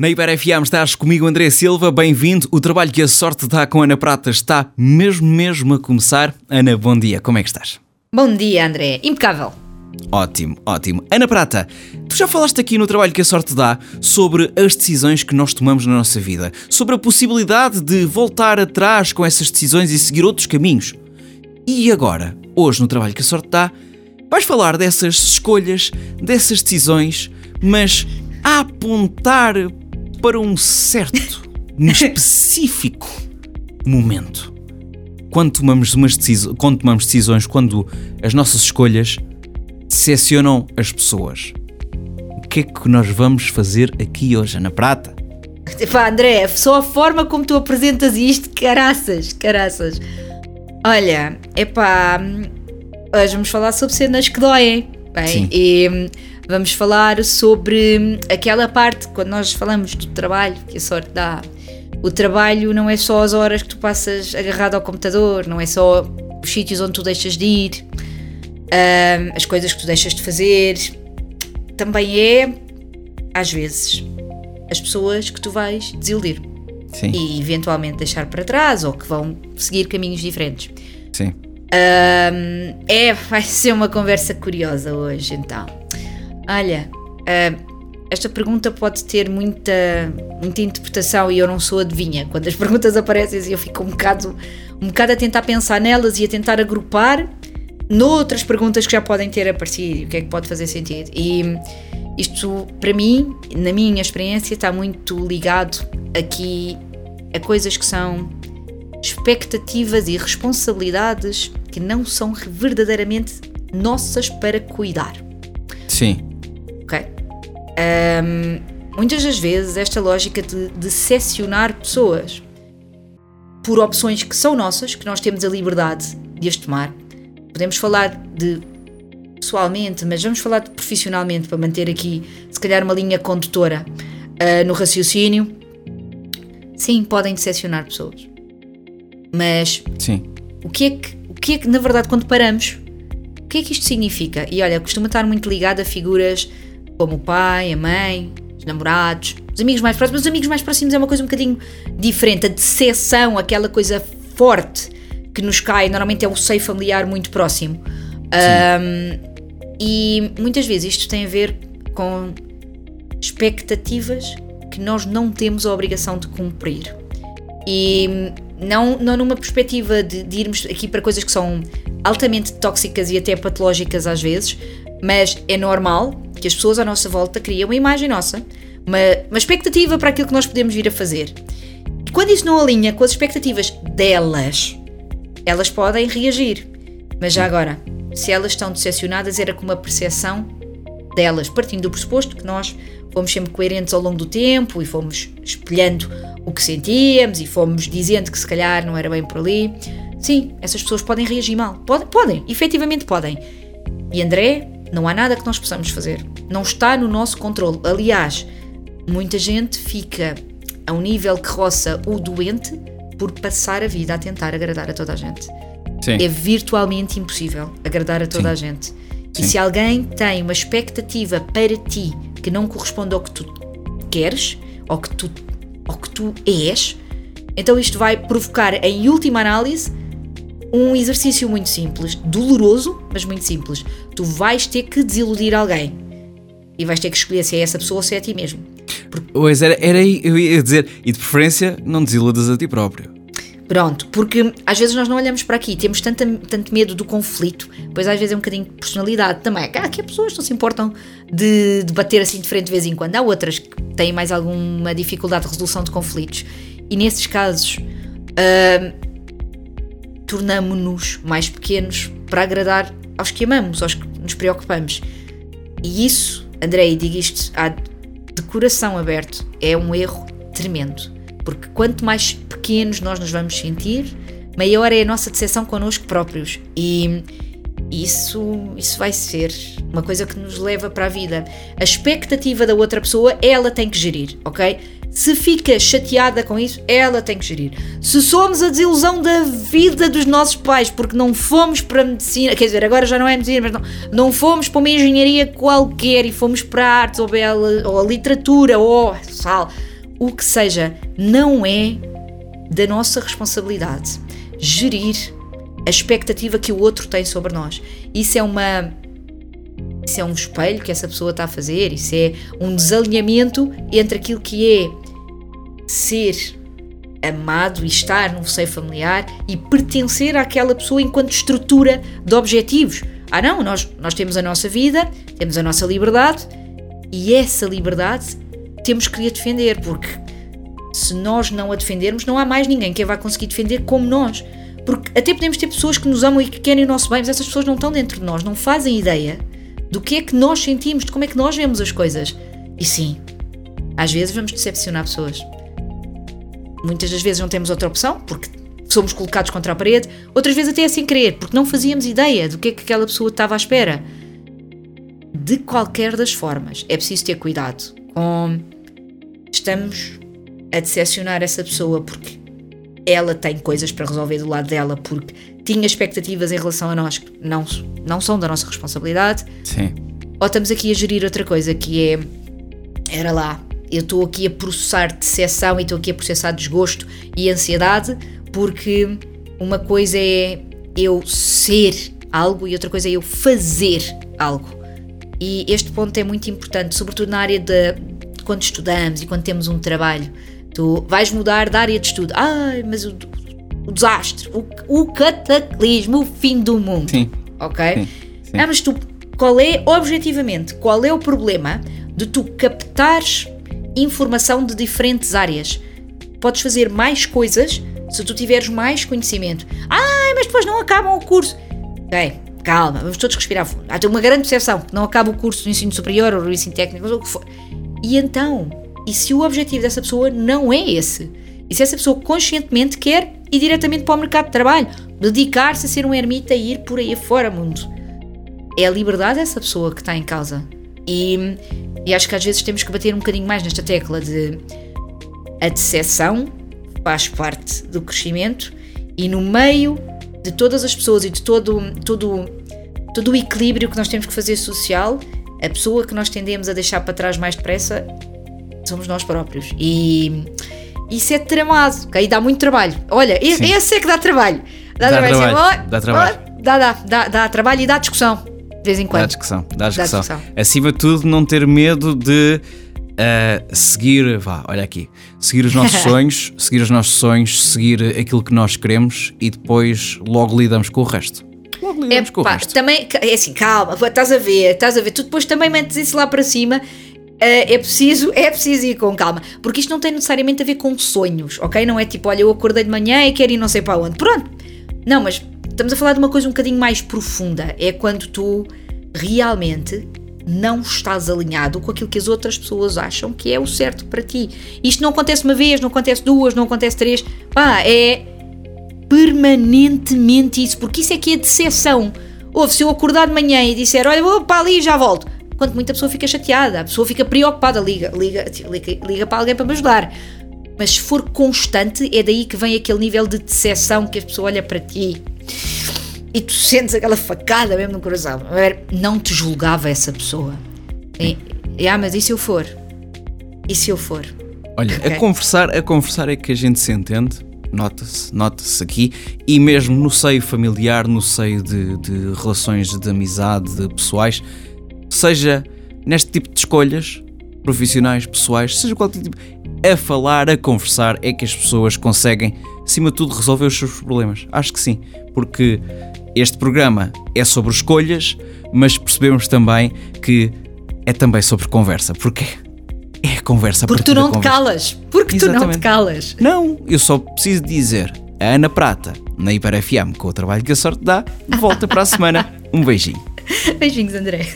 Na Iber FM estás comigo, André Silva, bem-vindo. O trabalho que a sorte dá com Ana Prata está mesmo, mesmo a começar. Ana, bom dia, como é que estás? Bom dia, André. Impecável. Ótimo, ótimo. Ana Prata, tu já falaste aqui no trabalho que a sorte dá sobre as decisões que nós tomamos na nossa vida, sobre a possibilidade de voltar atrás com essas decisões e seguir outros caminhos. E agora, hoje no trabalho que a sorte dá, vais falar dessas escolhas, dessas decisões, mas a apontar para um certo, um específico momento. Quando tomamos, umas decisões, quando tomamos decisões, quando as nossas escolhas decepcionam as pessoas. O que é que nós vamos fazer aqui hoje, Ana Prata? Epá, André, só a forma como tu apresentas isto, caraças, caraças. Olha, epá, hoje vamos falar sobre cenas que doem. Bem, Sim. e vamos falar sobre aquela parte, quando nós falamos do trabalho, que a sorte dá. O trabalho não é só as horas que tu passas agarrado ao computador, não é só os sítios onde tu deixas de ir, as coisas que tu deixas de fazer. Também é, às vezes, as pessoas que tu vais desiludir Sim, e eventualmente deixar para trás ou que vão seguir caminhos diferentes. sim. Ahm, é, vai ser uma conversa curiosa hoje, então. Olha, ahm, esta pergunta pode ter muita, muita interpretação e eu não sou adivinha. Quando as perguntas aparecem, eu fico um bocado, um bocado a tentar pensar nelas e a tentar agrupar noutras perguntas que já podem ter aparecido o que é que pode fazer sentido. E isto, para mim, na minha experiência, está muito ligado aqui a coisas que são expectativas e responsabilidades que não são verdadeiramente nossas para cuidar, Sim? Ahm, muitas das vezes esta lógica de decepcionar pessoas por opções que são nossas, que nós temos a liberdade de as tomar. Podemos falar de pessoalmente, mas vamos falar de profissionalmente para manter aqui, se calhar, uma linha condutora ah, no raciocínio. Sim, podem decepcionar pessoas. Mas sim. o que é que, o que, é que na verdade, quando paramos, o que é que isto significa? E olha, costuma estar muito ligado a figuras como o pai, a mãe, os namorados, os amigos mais próximos. Os amigos mais próximos é uma coisa um bocadinho diferente. A decepção, aquela coisa forte que nos cai, normalmente é o seio familiar muito próximo. Ahm, e muitas vezes isto tem a ver com expectativas que nós não temos a obrigação de cumprir. E não, não numa perspectiva de, de irmos aqui para coisas que são altamente tóxicas e até patológicas às vezes, mas é normal que as pessoas à nossa volta criem uma imagem nossa, uma, uma expectativa para aquilo que nós podemos vir a fazer. E quando isso não alinha com as expectativas delas, elas podem reagir. Mas já agora, se elas estão decepcionadas, era com uma percepção delas, partindo do pressuposto que nós fomos sempre coerentes ao longo do tempo e fomos espelhando o que sentíamos e fomos dizendo que se calhar não era bem por ali. Sim, essas pessoas podem reagir mal. Podem, podem, efetivamente podem. E André, não há nada que nós possamos fazer. Não está no nosso controle. Aliás, muita gente fica a um nível que roça o doente por passar a vida a tentar agradar a toda a gente. Sim. É virtualmente impossível agradar a toda Sim. a gente. E Sim. se alguém tem uma expectativa para ti que não corresponde ao que tu queres, ao que tu, ao que tu és, então isto vai provocar, em última análise, um exercício muito simples, doloroso, mas muito simples. Tu vais ter que desiludir alguém. E vais ter que escolher se é essa pessoa ou se é a ti mesmo. Pois era, era aí, eu ia dizer, e de preferência, não desiludas a ti próprio. Pronto, porque às vezes nós não olhamos para aqui, temos tanta, tanto medo do conflito, pois às vezes é um bocadinho de personalidade também. Há que há pessoas que não se importam de, de bater assim de frente de vez em quando, há outras que têm mais alguma dificuldade de resolução de conflitos. E nesses casos, ah, tornamo-nos mais pequenos para agradar aos que amamos, aos que nos preocupamos. E isso, André, e digo isto de coração aberto, é um erro tremendo. Porque quanto mais pequenos nós nos vamos sentir, maior é a nossa decepção connosco próprios. E isso, isso vai ser uma coisa que nos leva para a vida. A expectativa da outra pessoa, ela tem que gerir, ok? Se fica chateada com isso, ela tem que gerir. Se somos a desilusão da vida dos nossos pais porque não fomos para a medicina, quer dizer, agora já não é medicina, mas não, não fomos para uma engenharia qualquer e fomos para a artes ou, bela, ou a literatura ou sal, o que seja, não é da nossa responsabilidade gerir a expectativa que o outro tem sobre nós. Isso é uma isso é um espelho que essa pessoa está a fazer, isso é um desalinhamento entre aquilo que é ser amado e estar num seio familiar e pertencer àquela pessoa enquanto estrutura de objetivos. Ah, não, nós, nós temos a nossa vida, temos a nossa liberdade e essa liberdade temos que a defender, porque se nós não a defendermos, não há mais ninguém que a vai conseguir defender como nós. Porque até podemos ter pessoas que nos amam e que querem o nosso bem, mas essas pessoas não estão dentro de nós, não fazem ideia do que é que nós sentimos, de como é que nós vemos as coisas. E sim, às vezes vamos decepcionar pessoas. Muitas das vezes não temos outra opção, porque somos colocados contra a parede, outras vezes até é sem querer, porque não fazíamos ideia do que é que aquela pessoa estava à espera. De qualquer das formas, é preciso ter cuidado com. Estamos a decepcionar essa pessoa porque ela tem coisas para resolver do lado dela, porque tinha expectativas em relação a nós que não, não são da nossa responsabilidade. Sim. Ou estamos aqui a gerir outra coisa que é. Era lá, eu estou aqui a processar decepção e estou aqui a processar desgosto e ansiedade, porque uma coisa é eu ser algo e outra coisa é eu fazer algo. E este ponto é muito importante, sobretudo na área de, quando estudamos e quando temos um trabalho. Tu vais mudar de área de estudo. Ai, mas o, o desastre, o, o, cataclismo, o fim do mundo. Sim. Ok? Sim, sim. Ah, mas tu, qual é, objetivamente, qual é o problema de tu captares informação de diferentes áreas? Podes fazer mais coisas se tu tiveres mais conhecimento. Ai, mas depois não acabam o curso. Ok, calma, vamos todos respirar fundo. Há uma grande percepção que não acaba o curso do ensino superior ou do ensino técnico, ou o que for. E então, e se o objetivo dessa pessoa não é esse? E se essa pessoa conscientemente quer ir diretamente para o mercado de trabalho, dedicar-se a ser um ermita e ir por aí afora, mundo? É a liberdade dessa pessoa que está em causa. E, e acho que às vezes temos que bater um bocadinho mais nesta tecla de a decepção faz parte do crescimento e no meio de todas as pessoas e de todo, todo, todo o equilíbrio que nós temos que fazer social, a pessoa que nós tendemos a deixar para trás mais depressa somos nós próprios. E isso é tramado, ok? Dá muito trabalho. Olha, Sim. esse é que dá trabalho. Dá, Dá trabalho. trabalho, Assim, dá trabalho. Dá, dá, dá, dá trabalho e dá discussão. De vez em Dá quando. discussão, dá discussão. discussão. Acima de tudo, não ter medo de ah, seguir, vá, olha aqui, seguir os nossos sonhos, seguir os nossos sonhos, seguir aquilo que nós queremos e depois logo lidamos com o resto. Logo É, lidamos com o pá, resto. também, é assim, calma, estás a ver, estás a ver, tu depois também metes isso lá para cima. eh, é preciso, é preciso ir com calma, porque isto não tem necessariamente a ver com sonhos, ok? Não é tipo, olha, eu acordei de manhã e quero ir não sei para onde. Pronto. Não, mas estamos a falar de uma coisa um bocadinho mais profunda. É quando tu realmente não estás alinhado com aquilo que as outras pessoas acham que é o certo para ti. Isto não acontece uma vez, não acontece duas, não acontece três. Pá, é permanentemente isso, porque isso é que é decepção. Ouve, se eu acordar de manhã e disser, olha, vou para ali e já volto. Quanto muita pessoa fica chateada, a pessoa fica preocupada, liga, liga, liga, liga para alguém para me ajudar. Mas se for constante, é daí que vem aquele nível de decepção que a pessoa olha para ti e tu sentes aquela facada mesmo no coração. Não te julgava essa pessoa. E, e, ah, mas e se eu for? E se eu for? Olha, Ok. a conversar, a conversar é que a gente se entende, nota-se, nota-se aqui, e mesmo no seio familiar, no seio de, de relações de amizade, de pessoais, seja neste tipo de escolhas, profissionais, pessoais, seja qual tipo, a falar, a conversar, é que as pessoas conseguem, acima de tudo, resolver os seus problemas. Acho que sim, porque este programa é sobre escolhas, mas percebemos também que é também sobre conversa. Porquê? É a conversa Porque tu não te calas. Porque tu não te Exatamente. calas. Não, eu só preciso dizer a Ana Prata, na Hiper FM, com o trabalho que a sorte dá, volta para a semana. Um beijinho. Beijinhos, André.